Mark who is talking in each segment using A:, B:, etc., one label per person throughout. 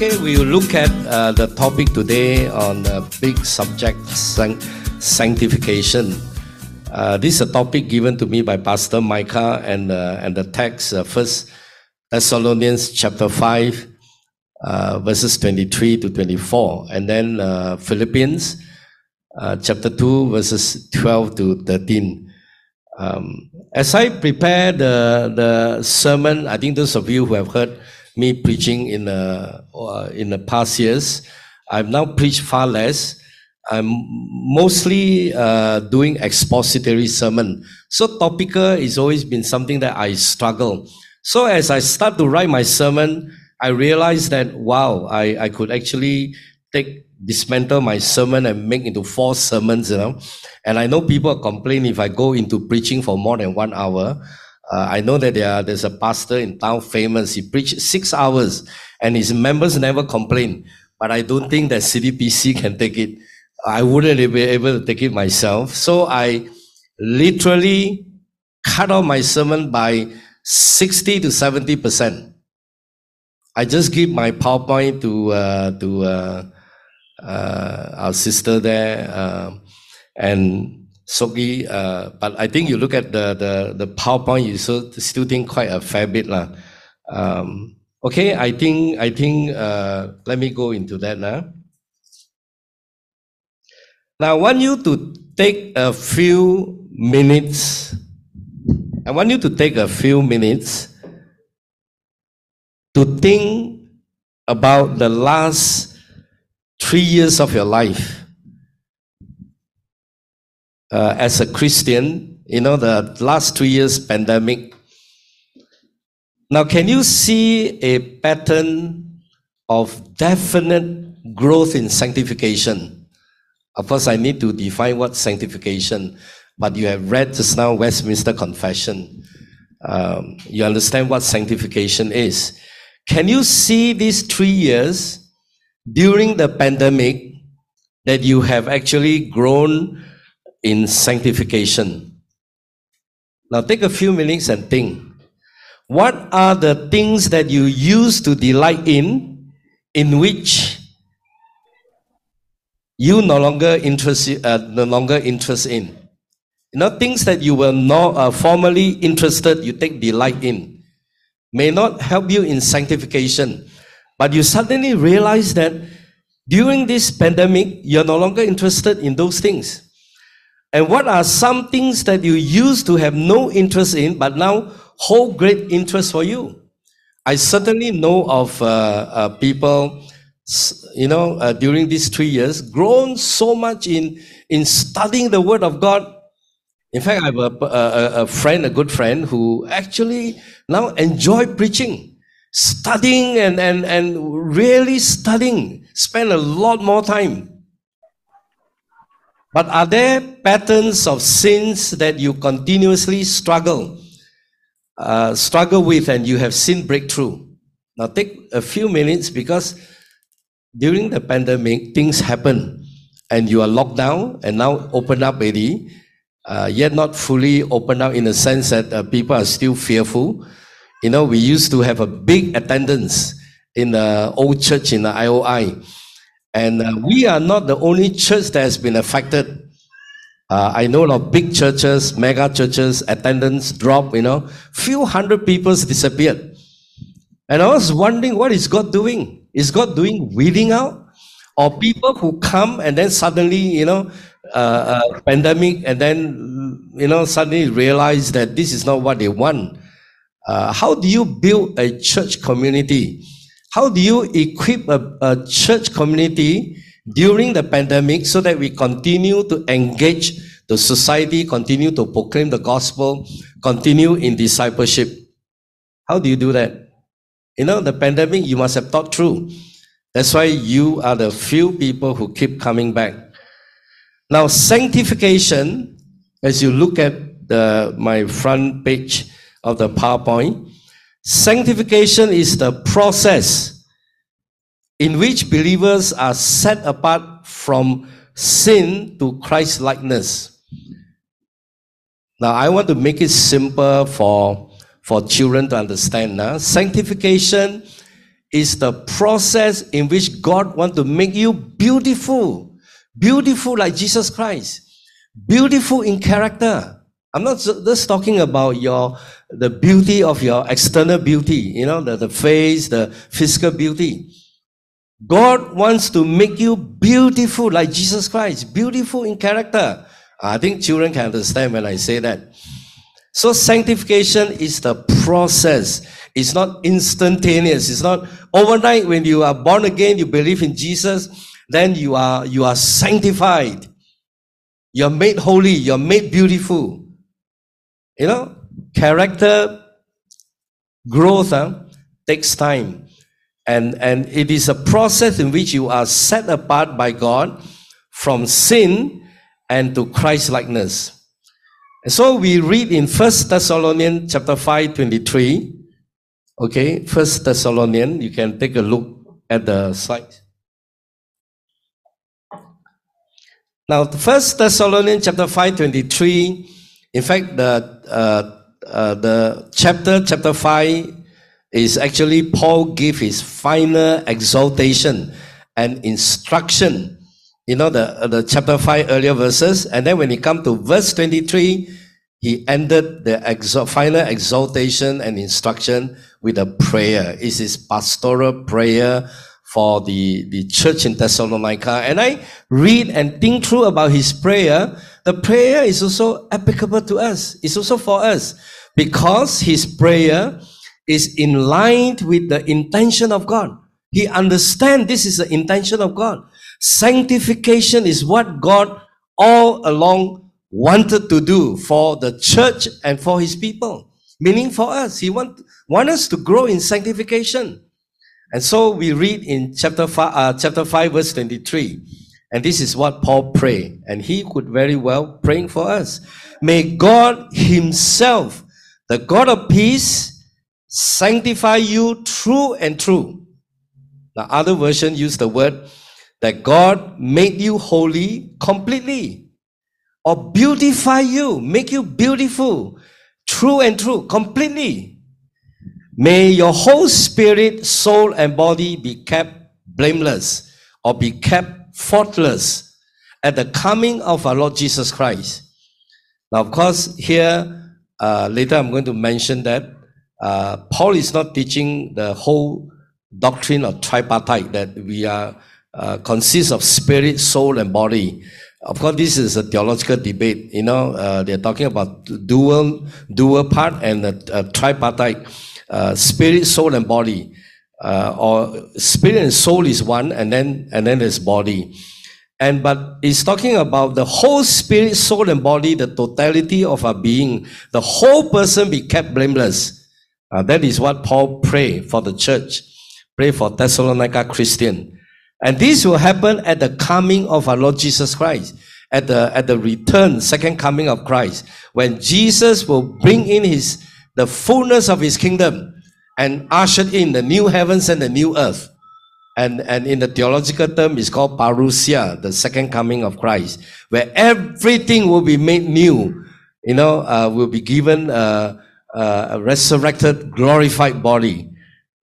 A: Okay, we will look at uh, the topic today on the big subject sanctification. Uh, this is a topic given to me by Pastor Micah, and uh, and the text uh, First Thessalonians chapter five, uh, verses twenty three to twenty four, and then uh, Philippians chapter two, verses twelve to thirteen. Um, as I prepare the the sermon, I think those of you who have heard me preaching in the uh, in the past years, I've now preached far less. I'm mostly uh, doing expository sermon. So topical is always been something that I struggle. So as I start to write my sermon, I realized that wow, I, I could actually take dismantle my sermon and make into four sermons, you know. And I know people complain if I go into preaching for more than one hour. Uh, I know that there are, there's a pastor in town famous. He preached six hours and his members never complain. But I don't think that CDPC can take it. I wouldn't be able to take it myself. So I literally cut off my sermon by 60 to 70 percent. I just give my PowerPoint to uh, to uh, uh, our sister there um, and Sogi. Uh, but I think you look at the the, the PowerPoint, you still, still think quite a fair bit lah. Um, okay, I think I think uh, let me go into that now. Now I want you to take a few minutes. I want you to take a few minutes to think about the last three years of your life. Uh, as a Christian, you know, the last two years pandemic. Now, can you see a pattern of definite growth in sanctification? Of course, I need to define what sanctification, but you have read just now Westminster Confession. Um, you understand what sanctification is. Can you see these three years during the pandemic that you have actually grown in sanctification? Now take a few minutes and think. What are the things that you used to delight in, in which you no longer interest, uh, no longer interest in? You know, things that you were not uh, formerly interested, you take delight in may not help you in sanctification, but you suddenly realize that during this pandemic, you're no longer interested in those things. And what are some things that you used to have no interest in, but now hold great interest for you? I certainly know of uh, uh, people, you know, uh, during these three years, grown so much in in studying the Word of God in fact, I have a, a, a, friend, a good friend, who actually now enjoy preaching, studying and, and, and really studying, spend a lot more time. But are there patterns of sins that you continuously struggle, uh, struggle with and you have seen breakthrough? Now take a few minutes because during the pandemic, things happen and you are locked down and now open up already uh, yet not fully open up in the sense that uh, people are still fearful. You know, we used to have a big attendance in the old church in the IOI. And uh, we are not the only church that has been affected. Uh, I know of big churches, mega churches, attendance drop, you know, few hundred people disappeared. And I was wondering, what is God doing? Is God doing weeding out? Or people who come and then suddenly, you know, uh, uh, pandemic and then you know suddenly realize that this is not what they want uh, how do you build a church community how do you equip a, a church community during the pandemic so that we continue to engage the society continue to proclaim the gospel continue in discipleship? How do you do that? You know the pandemic you must have thought through. That's why you are the few people who keep coming back. Now, sanctification, as you look at the, my front page of the PowerPoint, sanctification is the process in which believers are set apart from sin to Christ likeness. Now, I want to make it simple for, for children to understand. Now. Sanctification is the process in which God wants to make you beautiful. Beautiful like Jesus Christ. Beautiful in character. I'm not just talking about your the beauty of your external beauty, you know, the, the face, the physical beauty. God wants to make you beautiful like Jesus Christ, beautiful in character. I think children can understand when I say that. So sanctification is the process. It's not instantaneous. It's not overnight when you are born again, you believe in Jesus, then you are you are sanctified. You're made holy, you're made beautiful. You know, character growth uh, takes time. And, and it is a process in which you are set apart by God from sin and to Christ likeness. And so we read in First Thessalonians chapter 5, 23. Okay, First Thessalonians, you can take a look at the slide. Now, First Thessalonians chapter 5, 23 in fact, the, uh, uh, the chapter, chapter 5, is actually Paul give his final exaltation and instruction. You know, the, the chapter 5 earlier verses. And then when he come to verse 23, he ended the exalt, final exaltation and instruction with a prayer. It's his pastoral prayer for the, the church in Thessalonica. And I read and think through about his prayer the prayer is also applicable to us. It's also for us because his prayer is in line with the intention of God. He understands this is the intention of God. Sanctification is what God all along wanted to do for the church and for his people. Meaning for us, he want, want us to grow in sanctification. And so we read in chapter 5, uh, chapter 5 verse 23. And this is what Paul prayed. And he could very well praying for us. May God himself, the God of peace, sanctify you true and true. The other version use the word that God made you holy completely or beautify you, make you beautiful, true and true, completely. May your whole spirit, soul, and body be kept blameless or be kept faultless at the coming of our Lord Jesus Christ. Now, of course, here, uh, later I'm going to mention that uh, Paul is not teaching the whole doctrine of tripartite that we are uh, consists of spirit, soul, and body. Of course, this is a theological debate. You know, uh, they're talking about dual, dual part and a, a tripartite, uh, spirit, soul, and body uh, or spirit and soul is one, and then and then there's body. And but it's talking about the whole spirit, soul, and body, the totality of our being, the whole person be kept blameless. Uh, that is what Paul pray for the church, pray for Thessalonica Christian. And this will happen at the coming of our Lord Jesus Christ, at the at the return, second coming of Christ, when Jesus will bring in his the fullness of his kingdom and ushered in the new heavens and the new earth. And, and in the theological term, it's called parousia, the second coming of Christ, where everything will be made new. You know, uh, will be given a, a resurrected, glorified body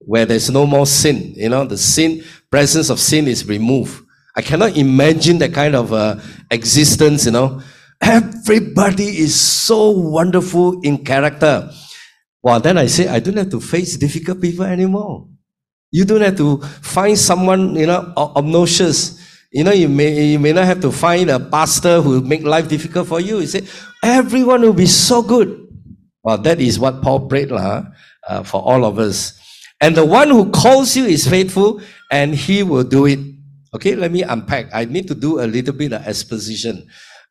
A: where there's no more sin. You know, the sin, presence of sin is removed. I cannot imagine that kind of uh, existence, you know. Everybody is so wonderful in character. Well, then I say, I don't have to face difficult people anymore. You don't have to find someone, you know, obnoxious. You know, you may, you may not have to find a pastor who will make life difficult for you. You say, everyone will be so good. Well, that is what Paul prayed uh, uh, for all of us. And the one who calls you is faithful and he will do it. Okay, let me unpack. I need to do a little bit of exposition.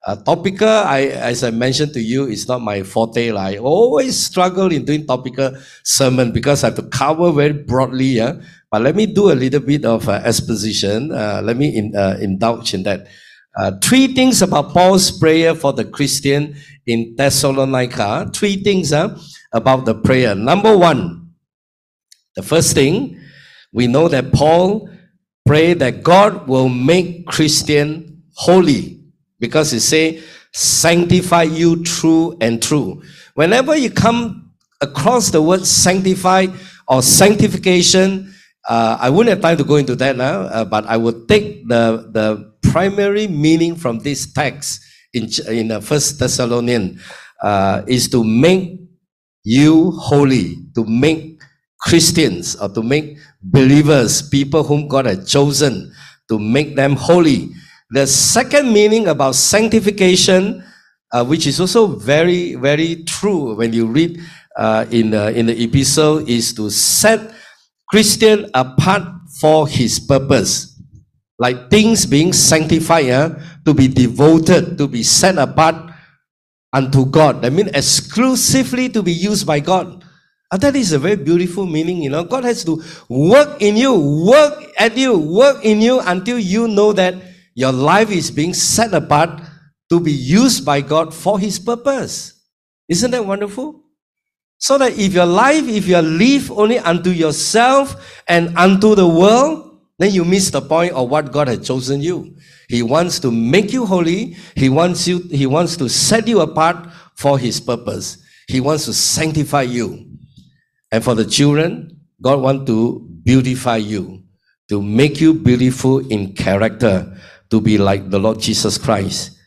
A: Uh, topical, I, as I mentioned to you, is not my forte. I always struggle in doing topical sermon because I have to cover very broadly. Yeah? But let me do a little bit of uh, exposition. Uh, let me in, uh, indulge in that. Uh, three things about Paul's prayer for the Christian in Thessalonica. Three things uh, about the prayer. Number one, the first thing, we know that Paul prayed that God will make Christian holy because it say sanctify you true and true whenever you come across the word sanctify or sanctification uh, I wouldn't have time to go into that now, uh, but I would take the, the primary meaning from this text in, in uh, First Thessalonian uh, is to make you holy, to make Christians or to make believers, people whom God has chosen, to make them holy. The second meaning about sanctification, uh, which is also very, very true when you read uh, in, the, in the epistle, is to set Christian apart for his purpose. Like things being sanctified, uh, to be devoted, to be set apart unto God. I mean, exclusively to be used by God. And that is a very beautiful meaning, you know. God has to work in you, work at you, work in you until you know that your life is being set apart to be used by God for His purpose. Isn't that wonderful? So that if your life, if you live only unto yourself and unto the world, then you miss the point of what God has chosen you. He wants to make you holy. He wants you, he wants to set you apart for his purpose. He wants to sanctify you. And for the children, God wants to beautify you, to make you beautiful in character, to be like the Lord Jesus Christ.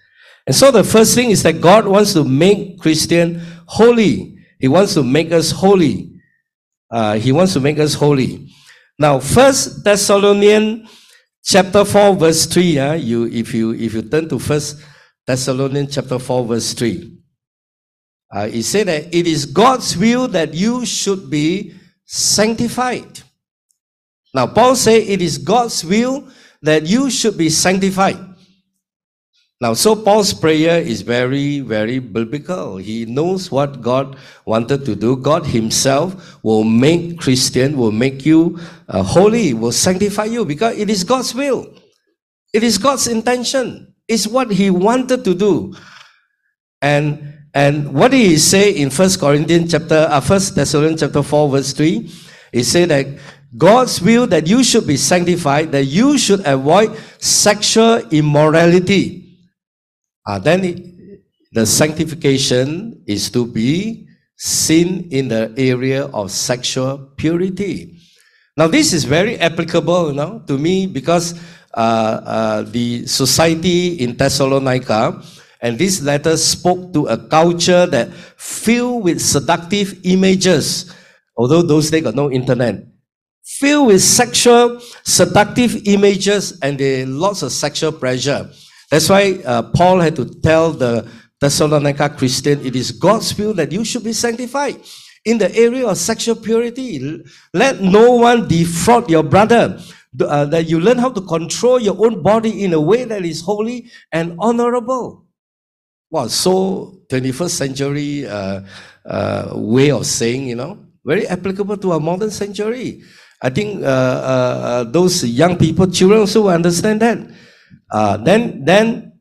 A: And so the first thing is that God wants to make Christian holy. He wants to make us holy. Uh, he wants to make us holy. Now, First Thessalonians chapter 4 verse 3 uh, you if you if you turn to first thessalonians chapter 4 verse 3 uh, it said that it is god's will that you should be sanctified now paul said it is god's will that you should be sanctified now, so Paul's prayer is very, very biblical. He knows what God wanted to do. God Himself will make Christian, will make you uh, holy, will sanctify you because it is God's will. It is God's intention. It's what He wanted to do. And and what did He say in First Corinthians chapter, uh, First Thessalonians chapter four verse three? He said that God's will that you should be sanctified, that you should avoid sexual immorality uh, then the sanctification is to be seen in the area of sexual purity. Now, this is very applicable you know, to me because uh, uh, the society in Thessalonica and this letter spoke to a culture that filled with seductive images, although those days got no internet. Filled with sexual seductive images and lots of sexual pressure. That's why uh, Paul had to tell the Thessalonica Christian, it is God's will that you should be sanctified in the area of sexual purity. Let no one defraud your brother. Uh, that you learn how to control your own body in a way that is holy and honorable. Wow, so 21st century uh, uh, way of saying, you know, very applicable to our modern century. I think uh, uh, uh, those young people, children also understand that. Uh, then, then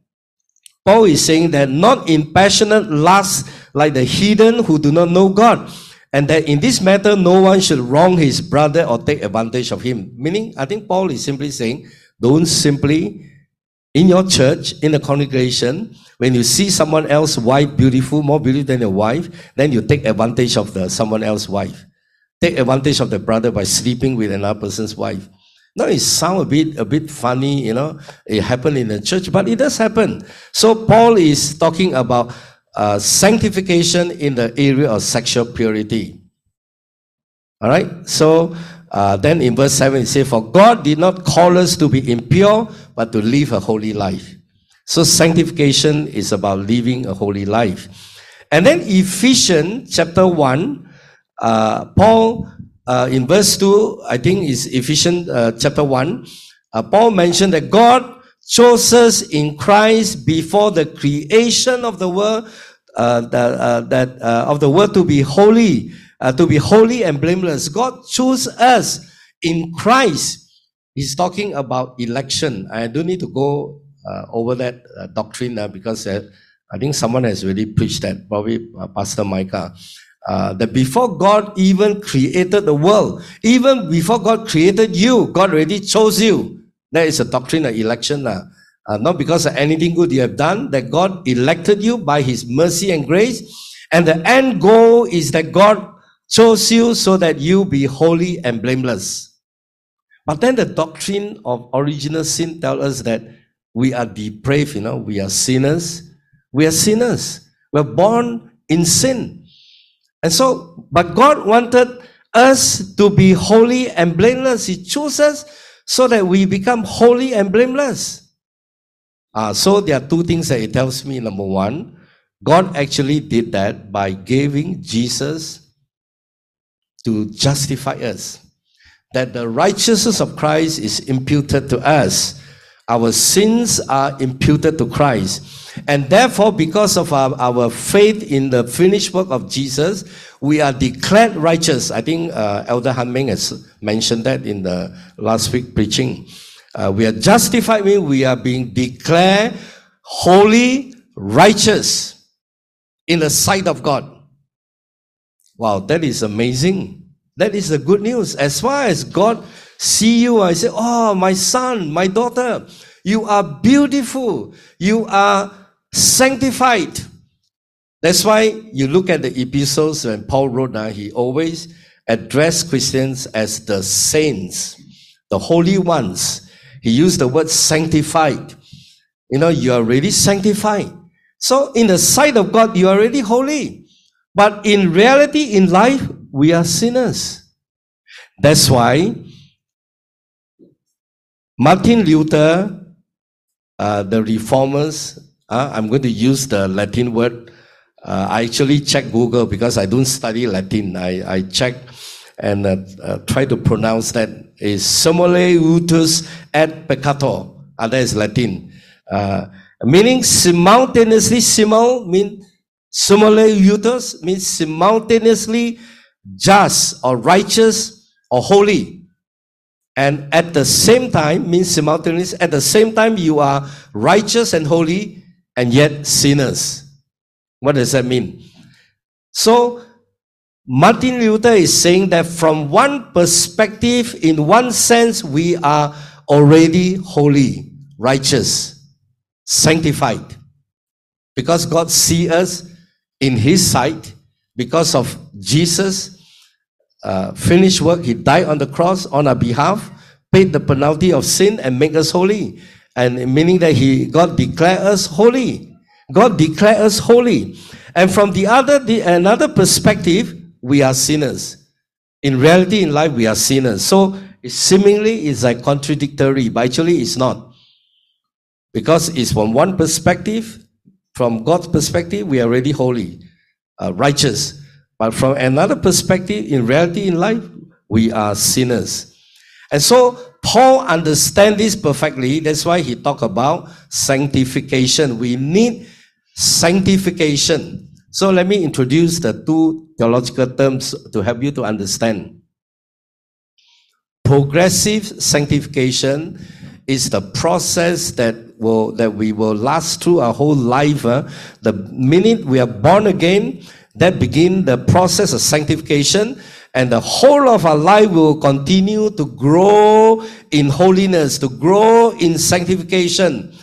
A: Paul is saying that not in passionate lust like the heathen who do not know God, and that in this matter no one should wrong his brother or take advantage of him. Meaning, I think Paul is simply saying, don't simply in your church, in the congregation, when you see someone else wife beautiful, more beautiful than your wife, then you take advantage of the someone else's wife. Take advantage of the brother by sleeping with another person's wife. Now it sounds a bit a bit funny, you know. It happened in the church, but it does happen. So Paul is talking about uh, sanctification in the area of sexual purity. All right. So uh, then in verse seven it says, "For God did not call us to be impure, but to live a holy life." So sanctification is about living a holy life. And then Ephesians chapter one, uh, Paul uh, in verse 2, I think is Ephesians uh, chapter 1, uh, Paul mentioned that God chose us in Christ before the creation of the world, uh, that, uh, that of the world to be holy, to be holy and blameless. God chose us in Christ. He's talking about election. I don't need to go over that doctrine now because I think someone has already preached that, probably Pastor Micah. Uh, that before God even created the world, even before God created you, God already chose you. That is a doctrine of election. Uh, uh, not because of anything good you have done, that God elected you by His mercy and grace. And the end goal is that God chose you so that you be holy and blameless. But then the doctrine of original sin tells us that we are depraved, you know, we are sinners. We are sinners. We're born in sin. And so, but God wanted us to be holy and blameless. He chose us so that we become holy and blameless. Uh, so there are two things that it tells me. Number one, God actually did that by giving Jesus to justify us. That the righteousness of Christ is imputed to us. Our sins are imputed to Christ. And therefore, because of our, our faith in the finished work of Jesus, we are declared righteous. I think uh, Elder Han Ming has mentioned that in the last week preaching. Uh, we are justified, meaning we are being declared holy, righteous in the sight of God. Wow, that is amazing. That is the good news. As far as God see you, I say, Oh, my son, my daughter, you are beautiful. You are sanctified. That's why you look at the epistles when Paul wrote that he always addressed Christians as the saints, the holy ones. He used the word sanctified. You know, you are already sanctified. So in the sight of God, you are already holy. But in reality, in life, we are sinners. That's why Martin Luther, uh, the reformers, uh, I'm going to use the Latin word. Uh, I actually check Google because I don't study Latin. I, I check and uh, uh, try to pronounce that is simul iustus et peccator. Uh, that is Latin. Uh, meaning simultaneously, simul mean simul iustus means simultaneously just or righteous or holy. And at the same time means simultaneously, At the same time, you are righteous and holy and yet sinners. What does that mean? So, Martin Luther is saying that from one perspective, in one sense, we are already holy, righteous, sanctified. Because God sees us in His sight, because of Jesus' uh, finished work, He died on the cross on our behalf, paid the penalty of sin, and made us holy and meaning that he God declared us holy. God declared us holy. And from the other the, another perspective, we are sinners. In reality, in life, we are sinners. So it seemingly is like contradictory, but actually it's not. Because it's from one perspective, from God's perspective, we are already holy, uh, righteous. But from another perspective, in reality, in life, we are sinners. And so Paul understands this perfectly. That's why he talked about sanctification. We need sanctification. So let me introduce the two theological terms to help you to understand. Progressive sanctification is the process that will that we will last through our whole life. Uh, the minute we are born again, that begin the process of sanctification and the whole of our life will continue to grow in holiness, to grow in sanctification.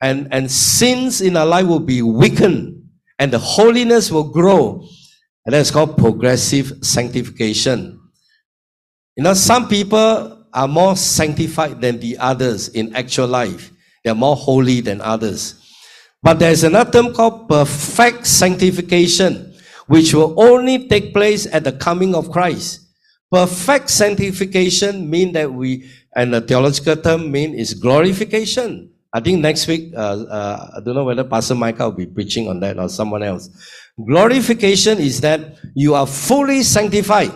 A: And, and sins in our life will be weakened, and the holiness will grow. And that's called progressive sanctification. You know, some people are more sanctified than the others in actual life. They're more holy than others. But there's another term called perfect sanctification which will only take place at the coming of Christ. Perfect sanctification mean that we, and the theological term mean is glorification. I think next week, uh, uh, I don't know whether Pastor Micah will be preaching on that or someone else. Glorification is that you are fully sanctified.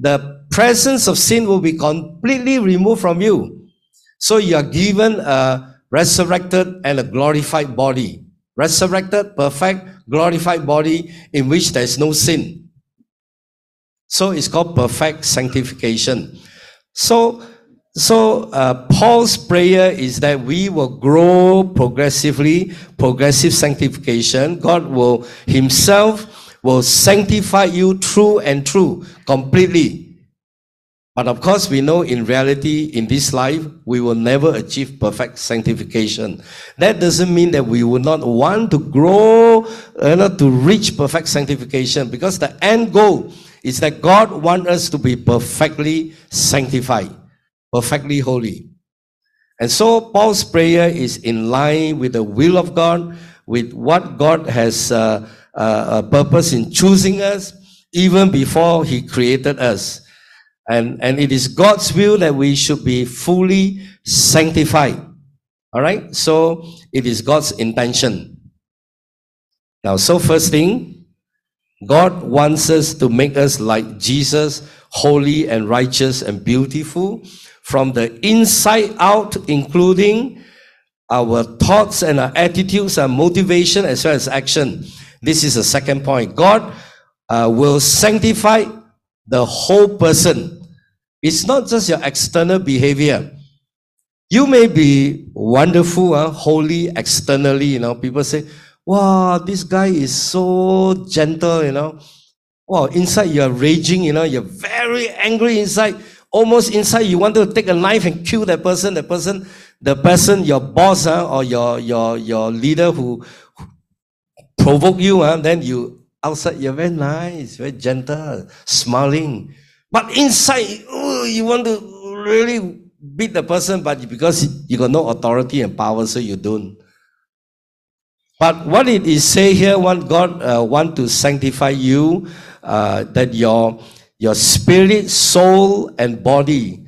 A: The presence of sin will be completely removed from you. So you are given a resurrected and a glorified body. Resurrected, perfect, glorified body in which there is no sin. So it's called perfect sanctification. So, so uh, Paul's prayer is that we will grow progressively, progressive sanctification. God will Himself will sanctify you true and true, completely. But of course, we know in reality, in this life, we will never achieve perfect sanctification. That doesn't mean that we will not want to grow, you know, to reach perfect sanctification, because the end goal is that God wants us to be perfectly sanctified. perfectly holy. And so Paul's prayer is in line with the will of God, with what God has uh, uh, a purpose in choosing us even before He created us. And, and it is God's will that we should be fully sanctified. All right? So it is God's intention. Now, so first thing, God wants us to make us like Jesus, holy and righteous and beautiful from the inside out, including our thoughts and our attitudes and motivation as well as action. This is the second point. God uh, will sanctify the whole person. It's not just your external behavior. You may be wonderful, uh, holy externally, you know. People say, wow, this guy is so gentle, you know. Wow, inside you're raging, you know, you're very angry inside. Almost inside you want to take a knife and kill that person, the person, the person, your boss uh, or your, your, your leader who, who provoke you, uh, then you outside you're very nice, very gentle, smiling. But inside, you want to really beat the person, but because you got no authority and power, so you don't. But what it is say here, what God uh, want to sanctify you, uh, that your your spirit, soul, and body,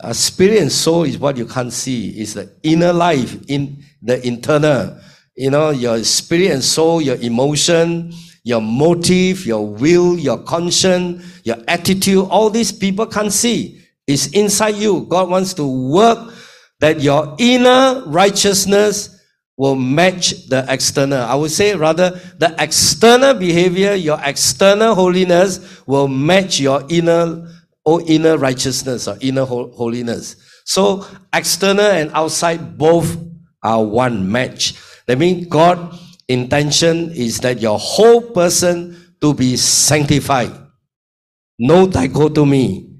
A: uh, spirit and soul is what you can't see. Is the inner life, in the internal. You know, your spirit and soul, your emotion, your motive, your will, your conscience, your attitude. All these people can't see is inside you. God wants to work that your inner righteousness will match the external. I would say rather the external behavior, your external holiness will match your inner or inner righteousness or inner holiness. So external and outside both are one match. That means God intention is that your whole person to be sanctified. No dichotomy.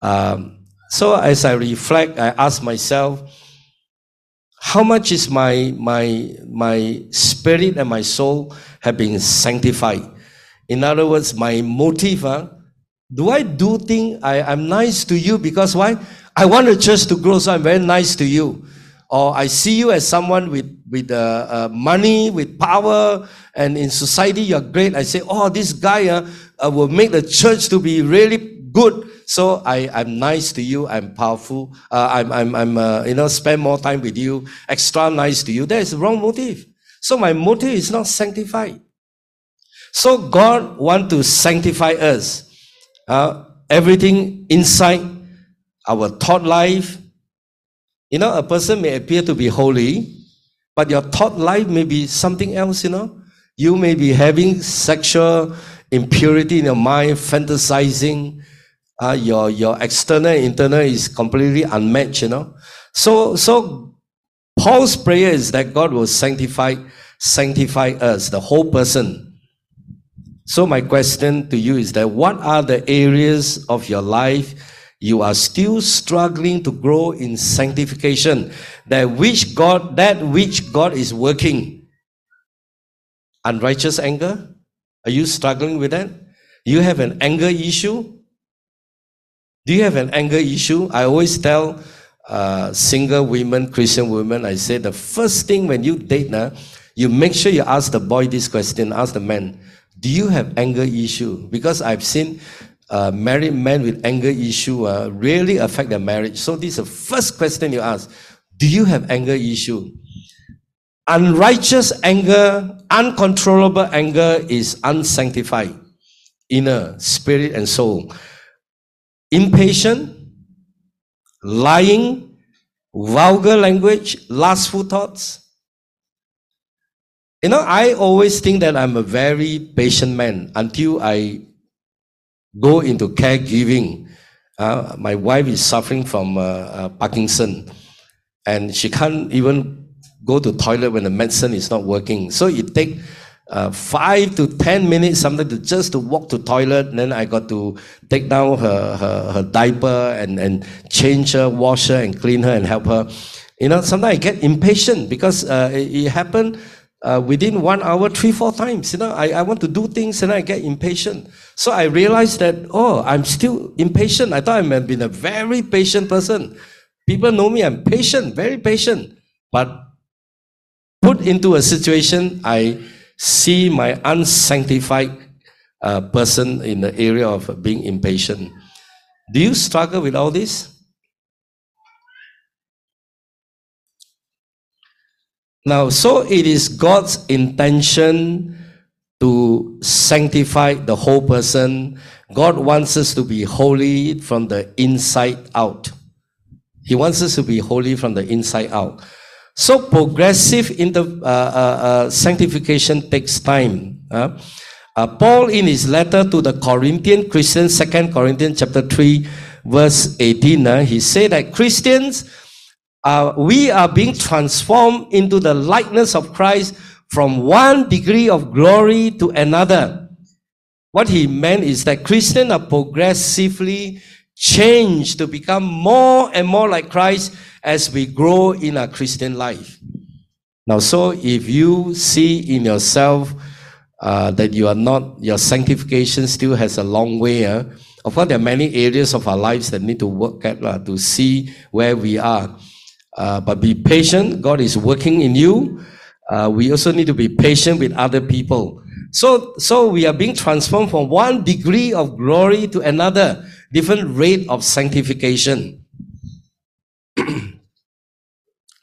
A: Um, so as I reflect, I ask myself, how much is my my my spirit and my soul have been sanctified? In other words, my motive. Uh, do I do things I, I'm nice to you because why? I want the church to grow, so I'm very nice to you. Or I see you as someone with with uh, uh, money, with power, and in society you're great. I say, oh, this guy uh, uh will make the church to be really good. So I, I'm nice to you. I'm powerful. Uh, I'm, I'm, I'm uh, you know, spend more time with you. Extra nice to you. That is wrong motive. So my motive is not sanctified. So God want to sanctify us. Everything inside our thought life. You know, a person may appear to be holy, but your thought life may be something else, you know. You may be having sexual impurity in your mind, fantasizing, uh, your your external internal is completely unmatched you know so so paul's prayer is that god will sanctify sanctify us the whole person so my question to you is that what are the areas of your life you are still struggling to grow in sanctification. That which god that which god is working. Unrighteous anger? Are you struggling with that? You have an anger issue? Do you have an anger issue? I always tell uh, single women, Christian women, I say the first thing when you date, now, you make sure you ask the boy this question, ask the man, do you have anger issue? Because I've seen uh, married men with anger issue uh, really affect their marriage. So this is the first question you ask. Do you have anger issue? Unrighteous anger, uncontrollable anger is unsanctified. Inner, spirit, and soul impatient, lying, vulgar language, lustful thoughts. You know, I always think that I'm a very patient man until I go into caregiving. Uh, my wife is suffering from uh, uh, Parkinson, and she can't even go to toilet when the medicine is not working. So it take uh, five to ten minutes, something to just to walk to toilet. Then I got to take down her, her, her diaper and, and change her, wash her, and clean her and help her. You know, sometimes I get impatient because uh, it, it happened uh, within one hour, three, four times. You know, I, I want to do things and I get impatient. So I realized that, oh, I'm still impatient. I thought I've been a very patient person. People know me, I'm patient, very patient. But put into a situation, I see my unsanctified uh, person in the area of being impatient. Do you struggle with all this? Now, so it is God's intention to sanctify the whole person. God wants us to be holy from the inside out. He wants us to be holy from the inside out. So progressive in the uh, uh, uh, sanctification takes time. Uh, Paul in his letter to the Corinthian Christians, Second Corinthians chapter 3, verse 18, uh, he said that Christians, uh, we are being transformed into the likeness of Christ from one degree of glory to another. What he meant is that Christians are progressively changed to become more and more like Christ as we grow in our Christian life. Now, so if you see in yourself uh, that you are not, your sanctification still has a long way. Uh. Of course, there are many areas of our lives that need to work at uh, to see where we are. Uh, but be patient. God is working in you. Uh, we also need to be patient with other people. So, so we are being transformed from one degree of glory to another, different rate of sanctification.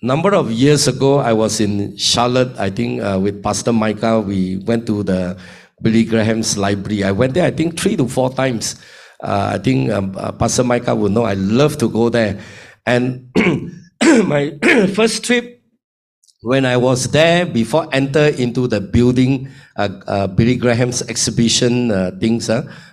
A: Number of years ago, I was in Charlotte, I think, uh, with Pastor Micah. We went to the Billy Graham's library. I went there, I think, three to four times. Uh, I think um, uh, Pastor Micah will know I love to go there. And my first trip, when I was there, before enter into the building, uh, uh, Billy Graham's exhibition uh, things,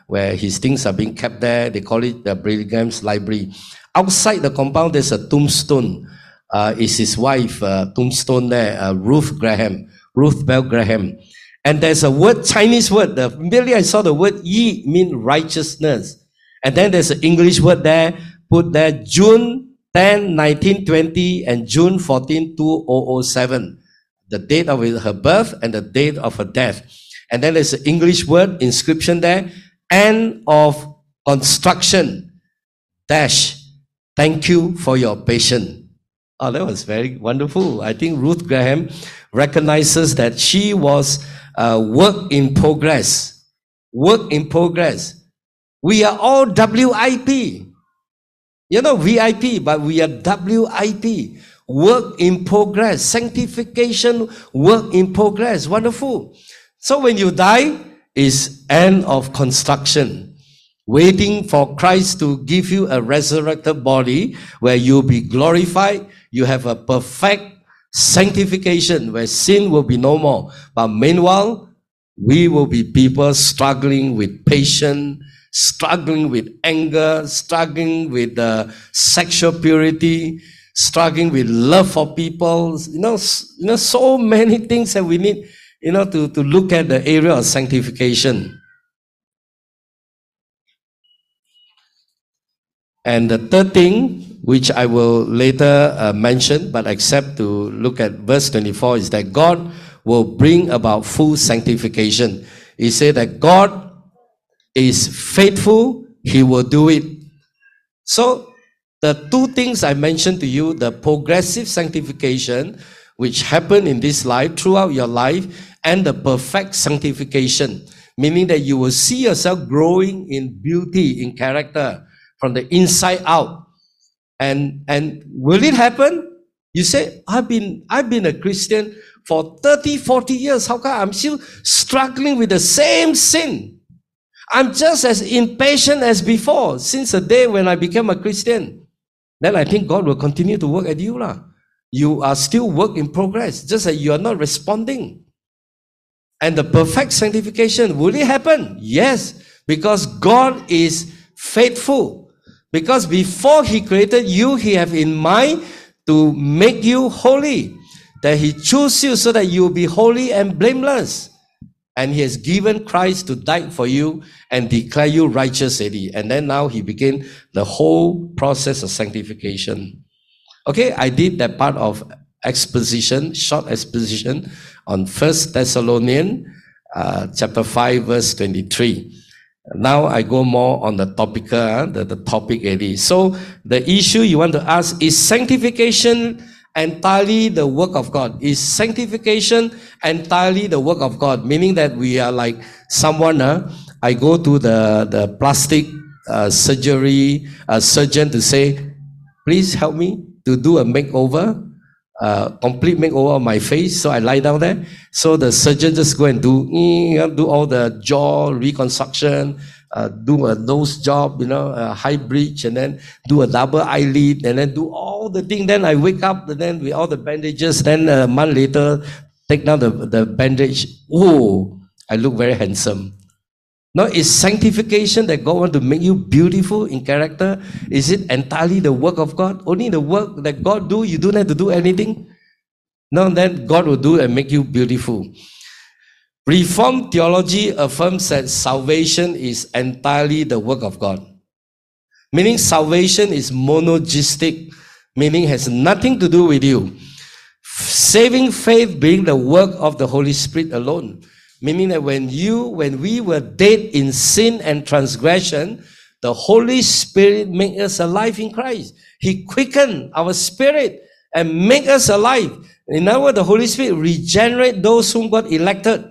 A: where his things are being kept there, they call it the Billy Graham's library. Outside the compound, there's a tombstone uh, is his wife, uh, tombstone there, uh, Ruth Graham, Ruth Bell Graham. And there's a word, Chinese word, the, immediately I saw the word yi mean righteousness. And then there's an English word there, put there, June 10, 1920 and June 14, 2007. The date of her birth and the date of her death. And then there's an English word, inscription there, end of construction, dash. Thank you for your patience. Oh, that was very wonderful. I think Ruth Graham recognizes that she was a work in progress. Work in progress. We are all WIP. You know, VIP, but we are WIP. Work in progress. Sanctification, work in progress. Wonderful. So when you die, is end of construction waiting for Christ to give you a resurrected body where you'll be glorified, you have a perfect sanctification where sin will be no more. But meanwhile, we will be people struggling with patience, struggling with anger, struggling with uh, sexual purity, struggling with love for people. You know, you know, so many things that we need, you know, to, to look at the area of sanctification. And the third thing which I will later uh, mention, but except to look at verse 24, is that God will bring about full sanctification. He said that God is faithful, He will do it. So, the two things I mentioned to you the progressive sanctification, which happen in this life, throughout your life, and the perfect sanctification, meaning that you will see yourself growing in beauty, in character, from the inside out and, and will it happen? You say, I've been, I've been a Christian for 30, 40 years. How come I'm still struggling with the same sin? I'm just as impatient as before since the day when I became a Christian. Then I think God will continue to work at you. Lah. You are still work in progress, just that you are not responding. And the perfect sanctification, will it happen? Yes, because God is faithful. Because before he created you, he have in mind to make you holy. That he chose you so that you will be holy and blameless. And he has given Christ to die for you and declare you righteous, Eddie. And then now he began the whole process of sanctification. Okay, I did that part of exposition, short exposition on First Thessalonian uh, chapter 5, verse 23. Now I go more on the topical, uh, the, the topic area. So the issue you want to ask is sanctification entirely the work of God? Is sanctification entirely the work of God? Meaning that we are like someone, uh, I go to the, the plastic uh, surgery uh, surgeon to say, please help me to do a makeover uh, complete makeover of my face. So I lie down there. So the surgeon just go and do, do all the jaw reconstruction, uh, do a nose job, you know, a high bridge, and then do a double eyelid, and then do all the thing. Then I wake up, and then with all the bandages. Then a month later, take down the, the bandage. Oh, I look very handsome. Now, is sanctification that God want to make you beautiful in character? Is it entirely the work of God? Only the work that God do, you don't have to do anything? No, then God will do and make you beautiful. Reformed theology affirms that salvation is entirely the work of God. Meaning salvation is monergistic, meaning has nothing to do with you. Saving faith being the work of the Holy Spirit alone. Meaning that when you, when we were dead in sin and transgression, the Holy Spirit made us alive in Christ. He quickened our spirit and make us alive. In other words, the Holy Spirit regenerate those whom God elected.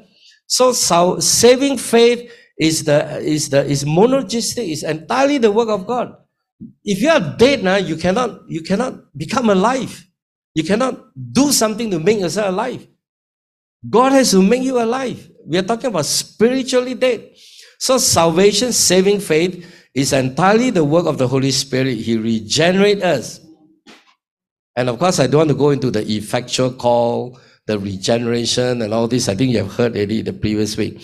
A: So, so saving faith is the is the is monergistic, is entirely the work of God. If you are dead now, you cannot you cannot become alive. You cannot do something to make yourself alive. God has to make you alive. We are talking about spiritually dead. So salvation, saving faith, is entirely the work of the Holy Spirit. He regenerates us. And of course, I don't want to go into the effectual call, the regeneration, and all this. I think you have heard already the previous week.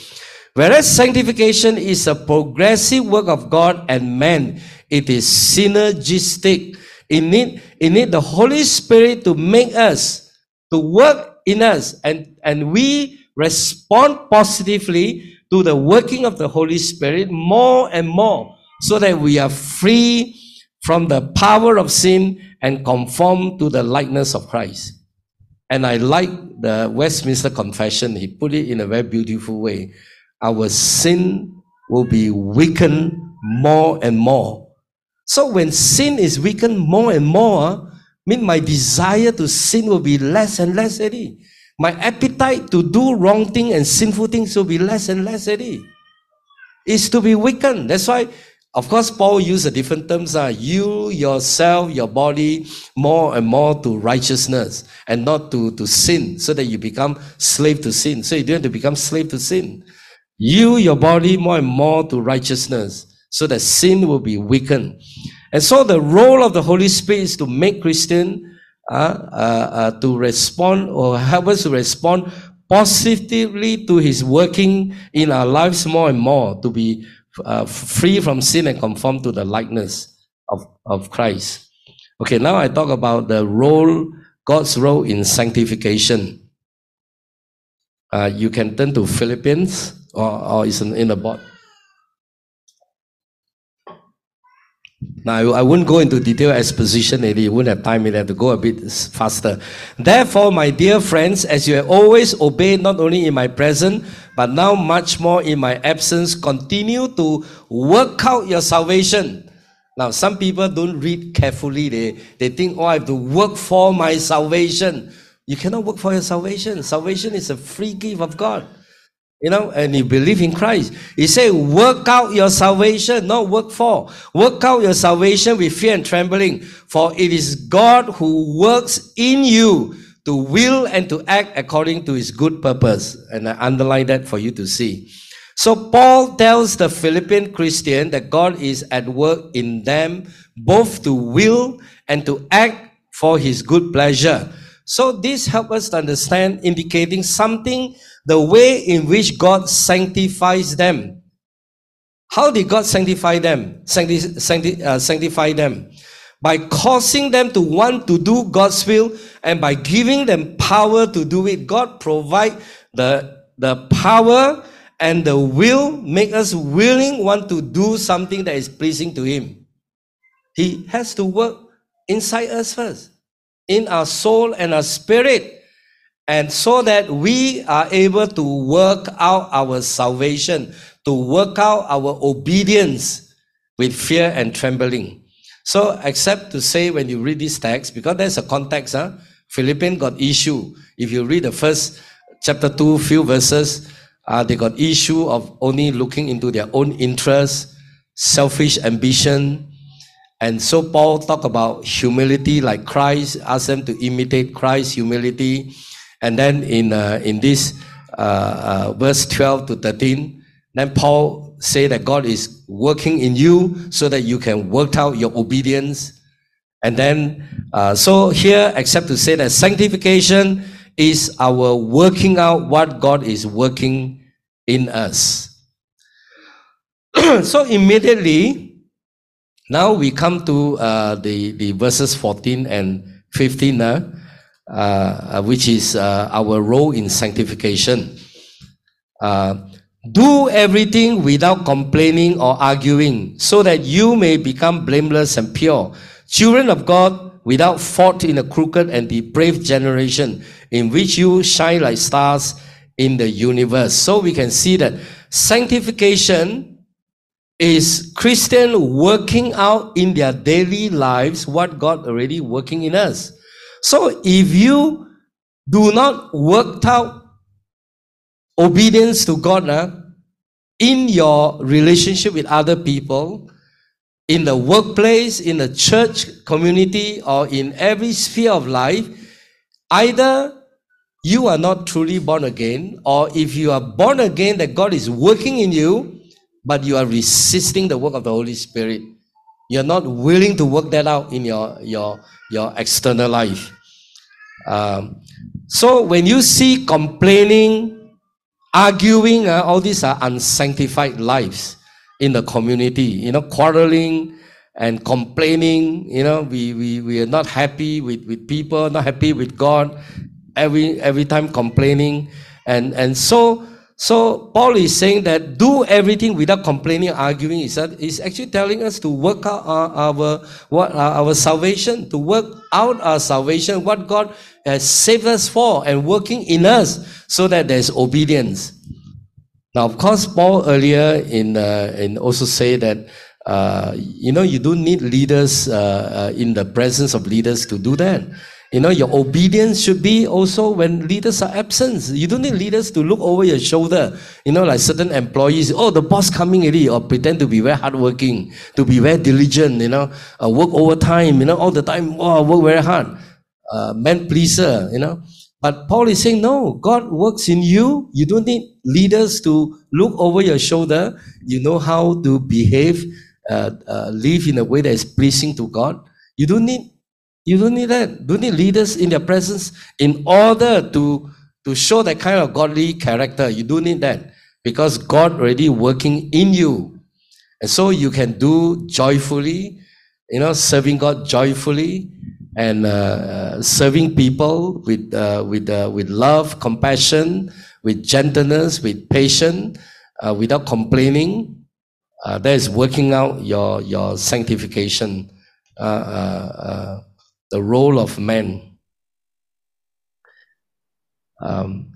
A: Whereas sanctification is a progressive work of God and man, it is synergistic. It need, it need the Holy Spirit to make us, to work in us, and, and we respond positively to the working of the Holy Spirit more and more so that we are free from the power of sin and conform to the likeness of Christ. And I like the Westminster Confession. He put it in a very beautiful way. Our sin will be weakened more and more. So when sin is weakened more and more, mean my desire to sin will be less and less already my appetite to do wrong thing and sinful things will be less and less already. It's to be weakened. That's why, of course, Paul used a different terms. Uh, you yourself, your body, more and more to righteousness and not to, to sin, so that you become slave to sin. So you don't have to become slave to sin. You, your body, more and more to righteousness, so that sin will be weakened. And so the role of the Holy Spirit is to make Christian uh, uh, uh, to respond or help us to respond positively to his working in our lives more and more to be uh, free from sin and conform to the likeness of, of Christ. Okay, now I talk about the role, God's role in sanctification. Uh, you can turn to Philippians or, or it's in, in the board. Now, I wouldn't go into detailed exposition, you wouldn't have time, you have to go a bit faster. Therefore, my dear friends, as you have always obeyed, not only in my presence, but now much more in my absence, continue to work out your salvation. Now, some people don't read carefully. They, they think, oh, I have to work for my salvation. You cannot work for your salvation. Salvation is a free gift of God you know, and you believe in Christ. He said, work out your salvation, not work for. Work out your salvation with fear and trembling, for it is God who works in you to will and to act according to his good purpose. And I underline that for you to see. So Paul tells the Philippian Christian that God is at work in them both to will and to act for his good pleasure. So this helps us to understand, indicating something the way in which God sanctifies them. How did God sanctify them? Sancti- sancti- uh, sanctify them by causing them to want to do God's will and by giving them power to do it. God provide the, the power and the will make us willing want to do something that is pleasing to him. He has to work inside us first. in our soul and our spirit, and so that we are able to work out our salvation, to work out our obedience with fear and trembling. So, except to say when you read this text, because there's a context, huh? Philippians got issue. If you read the first chapter 2, few verses, uh, they got issue of only looking into their own interests, selfish ambition. And so Paul talk about humility like Christ, ask them to imitate Christ's humility. And then in, uh, in this uh, uh verse 12 to 13, then Paul say that God is working in you so that you can work out your obedience. And then, uh, so here, except to say that sanctification is our working out what God is working in us. so immediately, now we come to uh, the, the verses 14 and 15, uh, which is uh, our role in sanctification. Uh, do everything without complaining or arguing, so that you may become blameless and pure, children of God without fault in a crooked and depraved generation, in which you shine like stars in the universe. So we can see that sanctification is Christian working out in their daily lives what God already working in us. So if you do not work out obedience to God uh, in your relationship with other people, in the workplace, in the church community, or in every sphere of life, either you are not truly born again, or if you are born again, that God is working in you, but you are resisting the work of the Holy Spirit. You're not willing to work that out in your, your, your external life. Um, so when you see complaining, arguing, uh, all these are unsanctified lives in the community. You know, quarreling and complaining. You know, we, we, we are not happy with, with people, not happy with God. Every every time complaining, and and so so Paul is saying that do everything without complaining, arguing. Is that is actually telling us to work out our, our what our salvation, to work out our salvation, what God has saved us for, and working in us so that there's obedience. Now, of course, Paul earlier in uh, in also say that uh, you know you don't need leaders uh, uh in the presence of leaders to do that. You know, your obedience should be also when leaders are absent. You don't need leaders to look over your shoulder. You know, like certain employees, oh, the boss coming already, or pretend to be very hardworking, to be very diligent, you know, uh, work overtime, you know, all the time, oh, work very hard. Uh, man pleaser, you know. But Paul is saying, no, God works in you. You don't need leaders to look over your shoulder. You know how to behave, uh, uh, live in a way that is pleasing to God. You don't need you don't need that. Don't need leaders in their presence in order to, to show that kind of godly character. You don't need that because God already working in you. And so you can do joyfully, you know, serving God joyfully and uh, uh serving people with, uh, with, uh, with love, compassion, with gentleness, with patience, uh, without complaining. Uh, that is working out your, your sanctification the role of man. Um,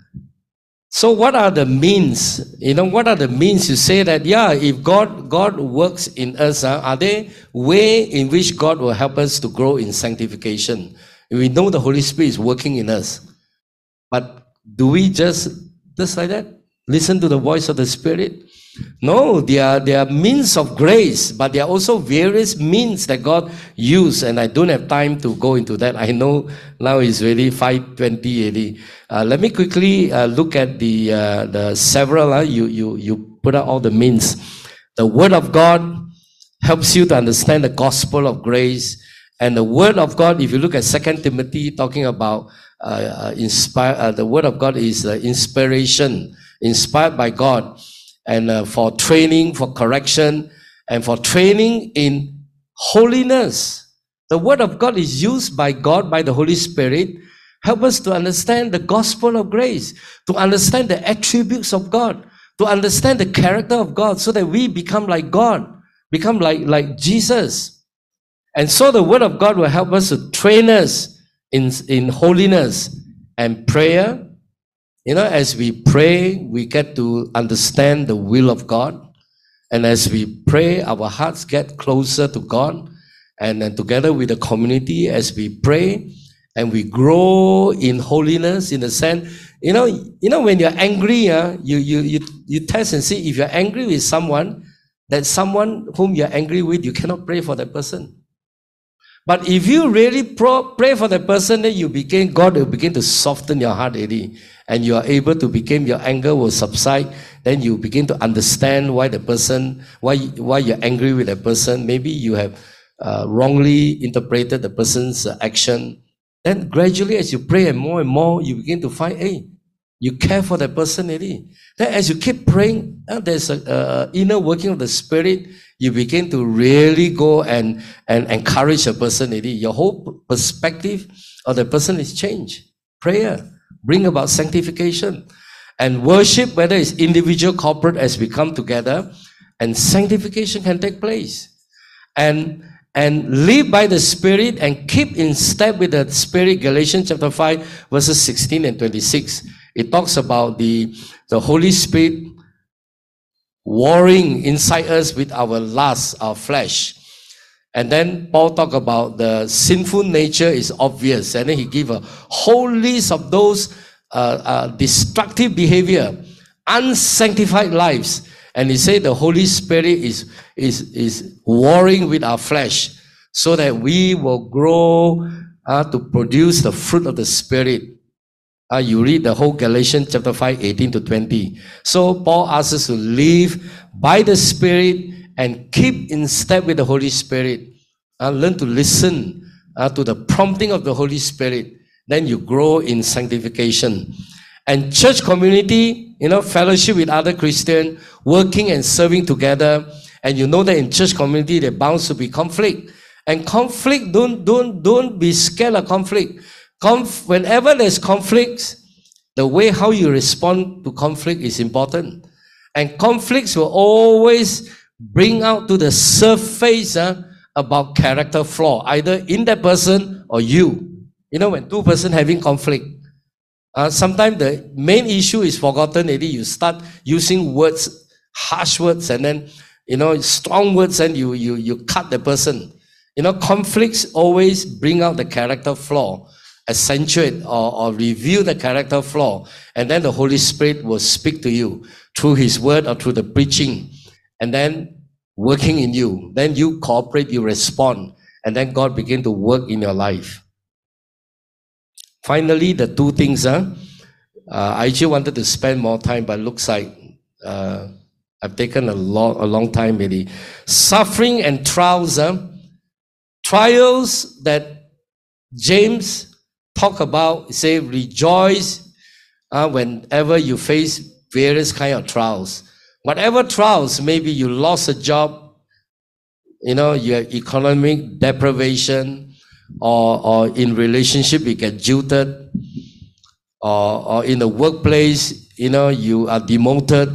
A: so what are the means? You know, what are the means you say that, yeah, if God, God works in us, uh, are there way in which God will help us to grow in sanctification? We know the Holy Spirit is working in us. But do we just, just like that, listen to the voice of the Spirit? No, they are, they are means of grace, but there are also various means that God used, and I don't have time to go into that. I know now it's really 5.20 already. Uh, let me quickly uh, look at the, uh, the several, uh, you, you, you put out all the means. The Word of God helps you to understand the gospel of grace, and the Word of God, if you look at Second Timothy, talking about uh, uh, inspire, uh, the Word of God is inspiration, inspired by God and uh, for training, for correction, and for training in holiness. The Word of God is used by God, by the Holy Spirit, help us to understand the gospel of grace, to understand the attributes of God, to understand the character of God, so that we become like God, become like, like Jesus. And so the Word of God will help us to train us in, in holiness and prayer. You know, as we pray, we get to understand the will of God. And as we pray, our hearts get closer to God. And then together with the community, as we pray and we grow in holiness, in the sense, you know, you know, when you're angry, uh, you, you, you, you test and see if you're angry with someone, that someone whom you're angry with, you cannot pray for that person. But if you really pray for that person, then you begin, God will begin to soften your heart already. And you are able to become, your anger will subside. Then you begin to understand why the person, why, why you're angry with that person. Maybe you have uh, wrongly interpreted the person's uh, action. Then gradually, as you pray and more and more, you begin to find, hey, you care for that person already. Then as you keep praying, uh, there's a, a, inner working of the spirit. You begin to really go and, and encourage a person. Your whole perspective of the person is changed. Prayer bring about sanctification. And worship, whether it's individual, corporate, as we come together, and sanctification can take place. And and live by the Spirit and keep in step with the Spirit. Galatians chapter 5, verses 16 and 26. It talks about the, the Holy Spirit warring inside us with our lust, our flesh. And then Paul talk about the sinful nature is obvious. And then he give a whole list of those uh, uh, destructive behavior, unsanctified lives. And he said the Holy Spirit is, is, is warring with our flesh so that we will grow uh, to produce the fruit of the Spirit. Uh, you read the whole Galatians chapter 5, 18 to 20. So Paul asks us to live by the Spirit and keep in step with the Holy Spirit. Uh, learn to listen uh, to the prompting of the Holy Spirit. Then you grow in sanctification. And church community, you know, fellowship with other Christian, working and serving together. And you know that in church community, there bound to be conflict. And conflict, don't, don't, don't be scared of conflict. Conf- whenever there's conflicts, the way how you respond to conflict is important. And conflicts will always bring out to the surface uh, about character flaw, either in that person or you. You know, when two person having conflict, uh, sometimes the main issue is forgotten Maybe You start using words, harsh words, and then, you know, strong words, and you, you, you cut the person. You know, conflicts always bring out the character flaw, accentuate or, or reveal the character flaw, and then the Holy Spirit will speak to you through His word or through the preaching, and then working in you. Then you cooperate, you respond, and then God begin to work in your life. Finally, the two things, huh? Uh, I actually wanted to spend more time, but looks like uh, I've taken a long, a long time maybe. Suffering and trials, huh? trials that James talk about, say rejoice uh, whenever you face various kind of trials. Whatever trials, maybe you lost a job, you know, your economic deprivation, or, or in relationship you get jilted, or, or in the workplace, you know, you are demoted,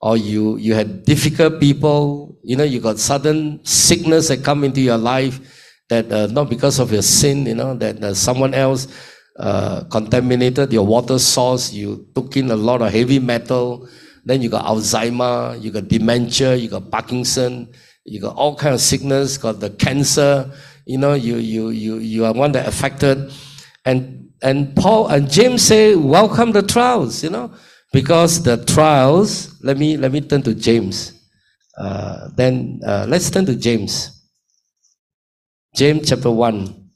A: or you, you had difficult people, you know, you got sudden sickness that come into your life that uh, not because of your sin, you know, that uh, someone else uh, contaminated your water source, you took in a lot of heavy metal, then you got Alzheimer, you got dementia, you got Parkinson, you got all kind of sickness, got the cancer, you know, you, you, you, you are one that affected. And, and Paul and James say, welcome the trials, you know, because the trials, let me, let me turn to James. Uh, then uh, let's turn to James. James chapter 1.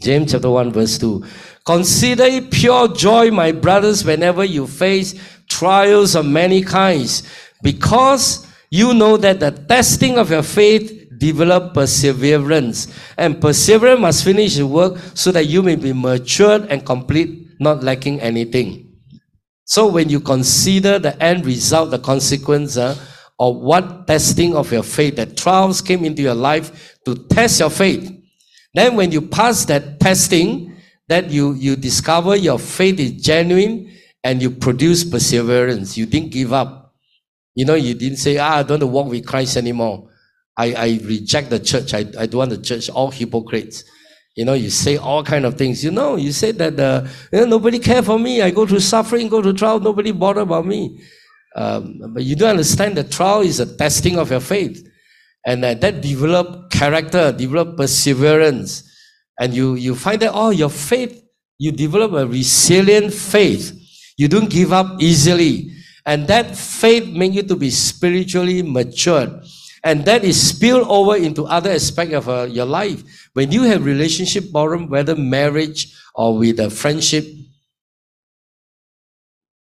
A: James chapter 1 verse 2. Consider it pure joy, my brothers, whenever you face trials of many kinds, because you know that the testing of your faith develop perseverance. And perseverance must finish the work so that you may be matured and complete, not lacking anything. So when you consider the end result, the consequence uh, of what testing of your faith, that trials came into your life to test your faith. Then when you pass that testing, that you, you discover your faith is genuine and you produce perseverance. You didn't give up. You know, you didn't say, ah, I don't want to walk with Christ anymore. I, I reject the church. I, I don't want the church, all hypocrites. You know, you say all kind of things. You know, you say that uh, you know, nobody care for me. I go through suffering, go to trial, nobody bother about me. Um, but you don't understand that trial is a testing of your faith. And that develop character, develop perseverance. And you, you find that, oh, your faith, you develop a resilient faith. You don't give up easily. And that faith makes you to be spiritually matured. And that is spilled over into other aspects of uh, your life. When you have relationship problem, whether marriage or with a friendship,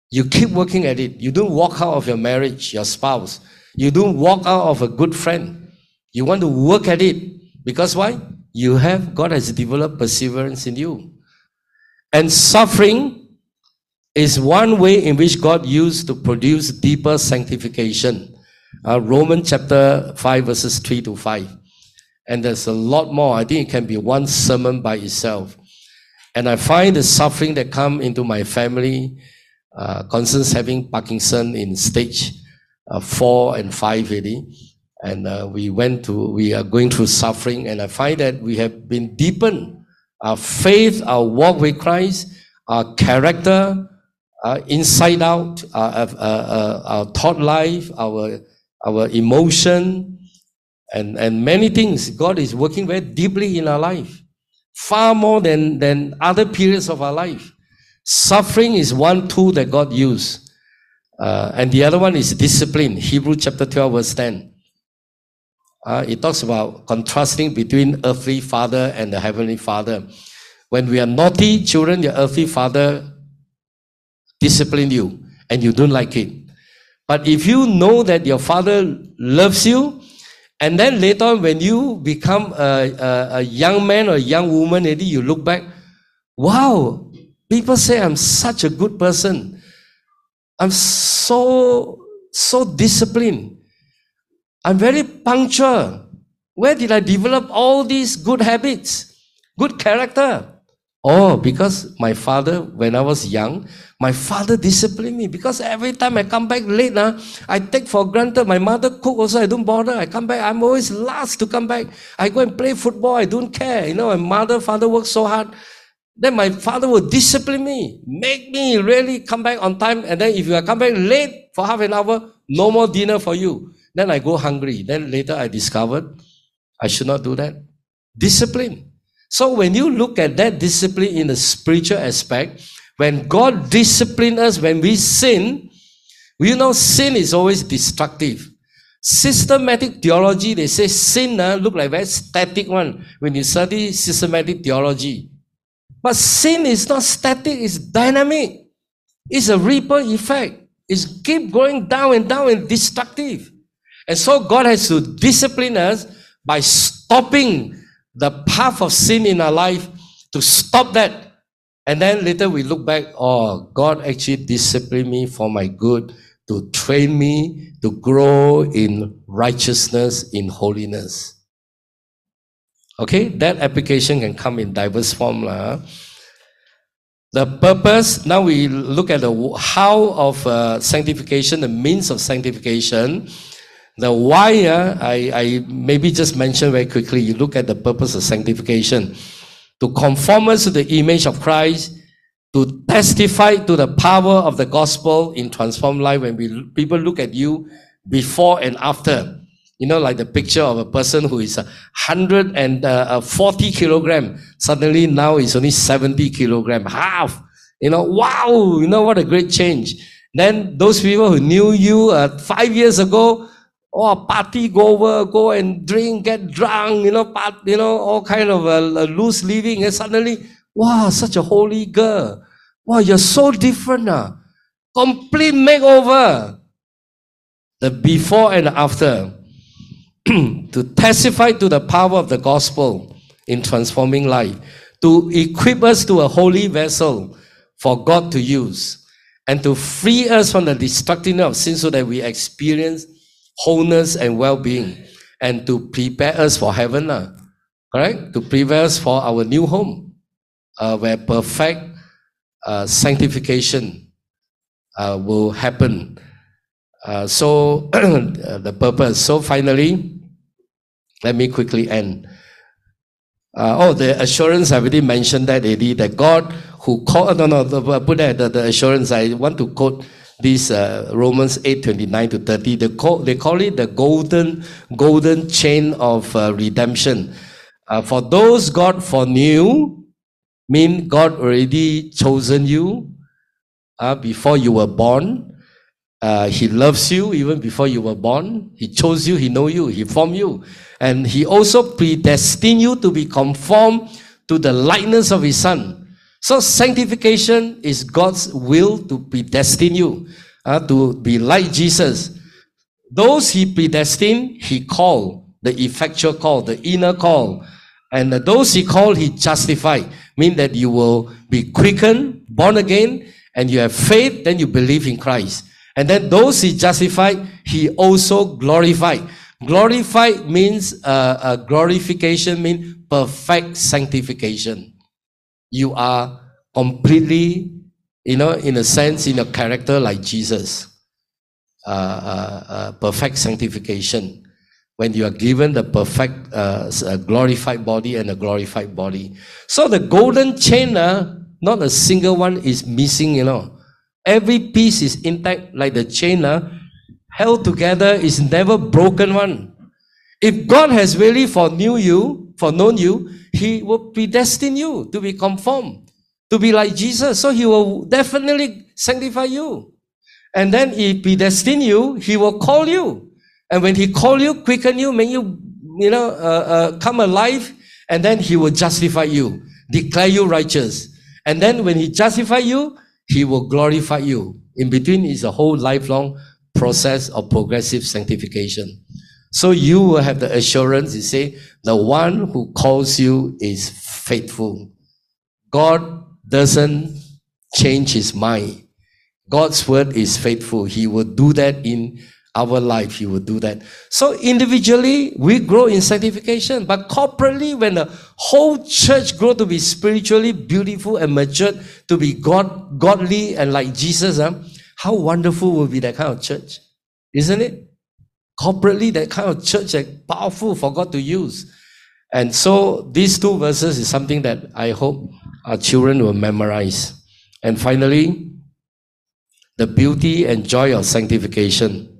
A: you keep working at it. You don't walk out of your marriage, your spouse. You don't walk out of a good friend. You want to work at it. Because why? You have, God has developed perseverance in you. And suffering is one way in which God used to produce deeper sanctification. Uh, Romans chapter 5, verses 3 to 5. And there's a lot more. I think it can be one sermon by itself. And I find the suffering that come into my family, uh, Constance having Parkinson in stage uh, four and five already. And uh, we went to, we are going through suffering. And I find that we have been deepened. Our faith, our walk with Christ, our character, our inside out, our, uh, uh, our thought life, our our emotion, and, and many things. God is working very deeply in our life, far more than, than other periods of our life. Suffering is one tool that God used. Uh, and the other one is discipline. Hebrew chapter 12, verse 10. Uh, it talks about contrasting between earthly father and the heavenly father. When we are naughty children, your earthly father discipline you and you don't like it. But if you know that your father loves you, and then later on when you become a, a, a young man or a young woman, maybe you look back, wow, people say I'm such a good person. I'm so, so disciplined. I'm very punctual. Where did I develop all these good habits, good character? Oh, because my father, when I was young, my father disciplined me because every time I come back late, now, I take for granted my mother cook also, I don't bother. I come back, I'm always last to come back. I go and play football, I don't care. You know, my mother, father work so hard. Then my father will discipline me, make me really come back on time. And then if you come back late for half an hour, no more dinner for you. Then I go hungry. Then later I discovered I should not do that. Discipline. So when you look at that discipline in the spiritual aspect, when God disciplines us, when we sin, we know sin is always destructive. Systematic theology, they say sin uh, look like very static one when you study systematic theology. But sin is not static, it's dynamic. It's a ripple effect. It's keep going down and down and destructive. And so God has to discipline us by stopping the path of sin in our life to stop that. And then later we look back, oh, God actually disciplined me for my good, to train me to grow in righteousness, in holiness. Okay, that application can come in diverse form. Lah. The purpose, now we look at the how of uh, sanctification, the means of sanctification. The why, uh, I, I maybe just mention very quickly. You look at the purpose of sanctification to conform us to the image of Christ, to testify to the power of the gospel in transformed life. When we people look at you before and after, you know, like the picture of a person who is a hundred and uh, forty kilogram, suddenly now is only seventy kilogram, half. You know, wow! You know what a great change. Then those people who knew you uh, five years ago oh, party, go over, go and drink, get drunk, you know, part, you know, all kind of uh, loose living. And suddenly, wow, such a holy girl. Wow, you're so different. Uh. Complete makeover. The before and after. to testify to the power of the gospel in transforming life. To equip us to a holy vessel for God to use. And to free us from the destructiveness of sin so that we experience wholeness and well-being and to prepare us for heaven uh, correct to prepare us for our new home uh, where perfect uh, sanctification uh, will happen uh, so the purpose so finally let me quickly end Uh, oh, the assurance I already mentioned that already. That God who called no no the, put that the, the assurance. I want to quote this uh, Romans eight twenty nine to thirty. They call they call it the golden golden chain of uh, redemption. Uh, for those God foreknew, mean God already chosen you uh, before you were born. Uh, he loves you even before you were born. He chose you, He know you, He formed you. And He also predestined you to be conformed to the likeness of His Son. So sanctification is God's will to predestine you uh, to be like Jesus. Those He predestined, He called, the effectual call, the inner call. And those He called, He justified. Mean that you will be quickened, born again, and you have faith, then you believe in Christ. And then those he justified, he also glorified. Glorified means uh, uh, glorification means perfect sanctification. You are completely, you know, in a sense, in a character like Jesus. Uh, uh, uh perfect sanctification. When you are given the perfect, uh, glorified body and a glorified body. So the golden chain, not a single one is missing, you know. Every piece is intact, like the chain uh, held together is never broken one. If God has really foreknew you, foreknown you, He will predestine you to be conformed, to be like Jesus. So He will definitely sanctify you. And then He predestine you, He will call you. And when He call you, quicken you, make you, you know, uh, uh, come alive, and then He will justify you, declare you righteous. And then when He justify you, he will glorify you. In between is a whole lifelong process of progressive sanctification. So you will have the assurance, you say, the one who calls you is faithful. God doesn't change his mind. God's word is faithful. He will do that in our life, He will do that. So individually, we grow in sanctification, but corporately, when the whole church grow to be spiritually beautiful and matured, to be God, godly and like Jesus, huh? how wonderful will be that kind of church, isn't it? Corporately, that kind of church, like powerful for God to use. And so these two verses is something that I hope our children will memorize. And finally, the beauty and joy of sanctification.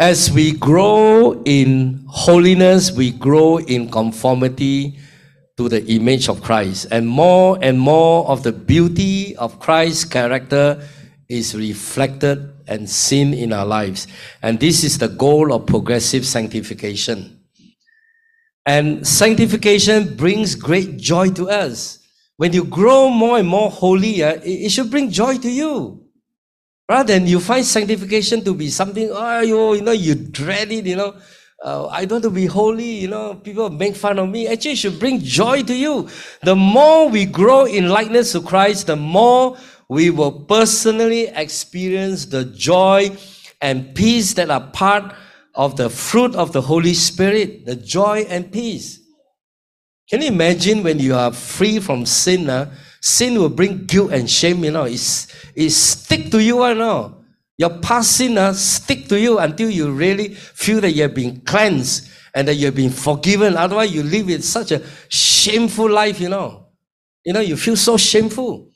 A: As we grow in holiness, we grow in conformity to the image of Christ. And more and more of the beauty of Christ's character is reflected and seen in our lives. And this is the goal of progressive sanctification. And sanctification brings great joy to us. When you grow more and more holy, it should bring joy to you. Rather than you find sanctification to be something, oh, you, you know, you dread it, you know. Uh, I don't want to be holy, you know, people make fun of me. Actually, should bring joy to you. The more we grow in likeness to Christ, the more we will personally experience the joy and peace that are part of the fruit of the Holy Spirit, the joy and peace. Can you imagine when you are free from sin? Uh, sin will bring guilt and shame, you know. It's, it stick to you, you know. Your past sin uh, stick to you until you really feel that you have been cleansed and that you have been forgiven. Otherwise, you live in such a shameful life, you know. You know, you feel so shameful.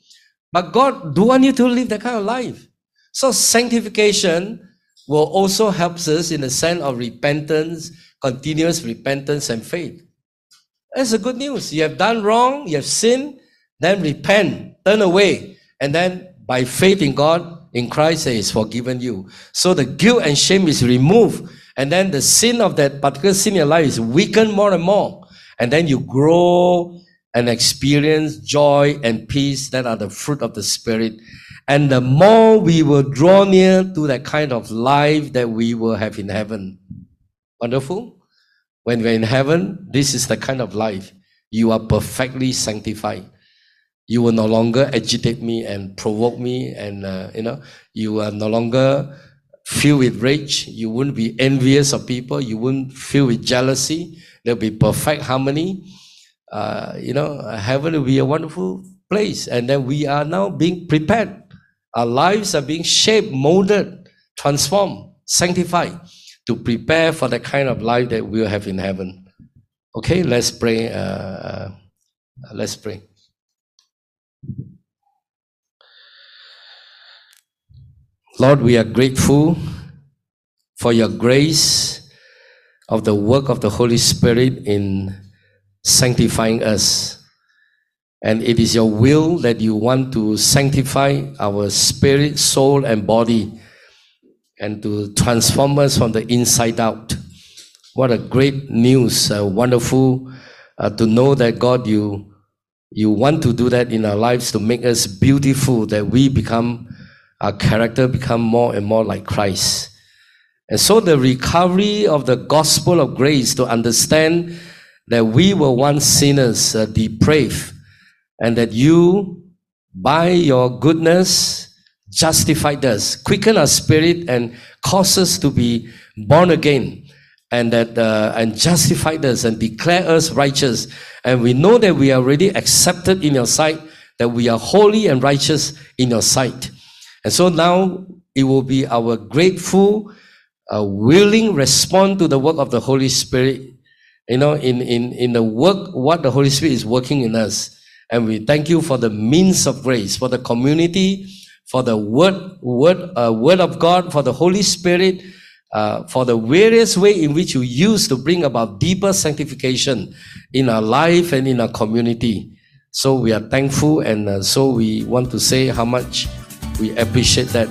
A: But God do want you to live that kind of life. So sanctification will also help us in the sense of repentance, continuous repentance and faith. That's the good news. You have done wrong, you have sinned, then repent, turn away, and then by faith in God, in Christ, He is forgiven you. So the guilt and shame is removed, and then the sin of that particular sin in your life is weakened more and more. And then you grow and experience joy and peace that are the fruit of the Spirit. And the more we will draw near to that kind of life that we will have in heaven. Wonderful. When we're in heaven, this is the kind of life. You are perfectly sanctified you will no longer agitate me and provoke me and uh, you know you are no longer filled with rage you wouldn't be envious of people you wouldn't feel with jealousy there'll be perfect harmony uh, you know heaven will be a wonderful place and then we are now being prepared our lives are being shaped molded transformed sanctified to prepare for the kind of life that we'll have in heaven. Okay, let's pray. Uh, uh, let's pray. Lord, we are grateful for your grace of the work of the Holy Spirit in sanctifying us. And it is your will that you want to sanctify our spirit, soul, and body and to transform us from the inside out. What a great news, uh, wonderful uh, to know that God, you, you want to do that in our lives to make us beautiful, that we become, our character become more and more like Christ. And so the recovery of the gospel of grace to understand that we were once sinners, uh, depraved, and that you, by your goodness, justified us, quicken our spirit, and caused us to be born again, and that uh, and justified us and declare us righteous. And we know that we are already accepted in your sight, that we are holy and righteous in your sight. And so now it will be our grateful, uh, willing response to the work of the Holy Spirit. You know, in, in, in the work, what the Holy Spirit is working in us. And we thank you for the means of grace, for the community, for the word, word, uh, word of God, for the Holy Spirit, uh, for the various way in which you use to bring about deeper sanctification in our life and in our community. So we are thankful, and uh, so we want to say how much we appreciate that.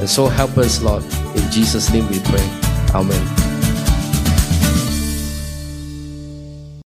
A: And so help us, Lord. In Jesus' name we pray. Amen.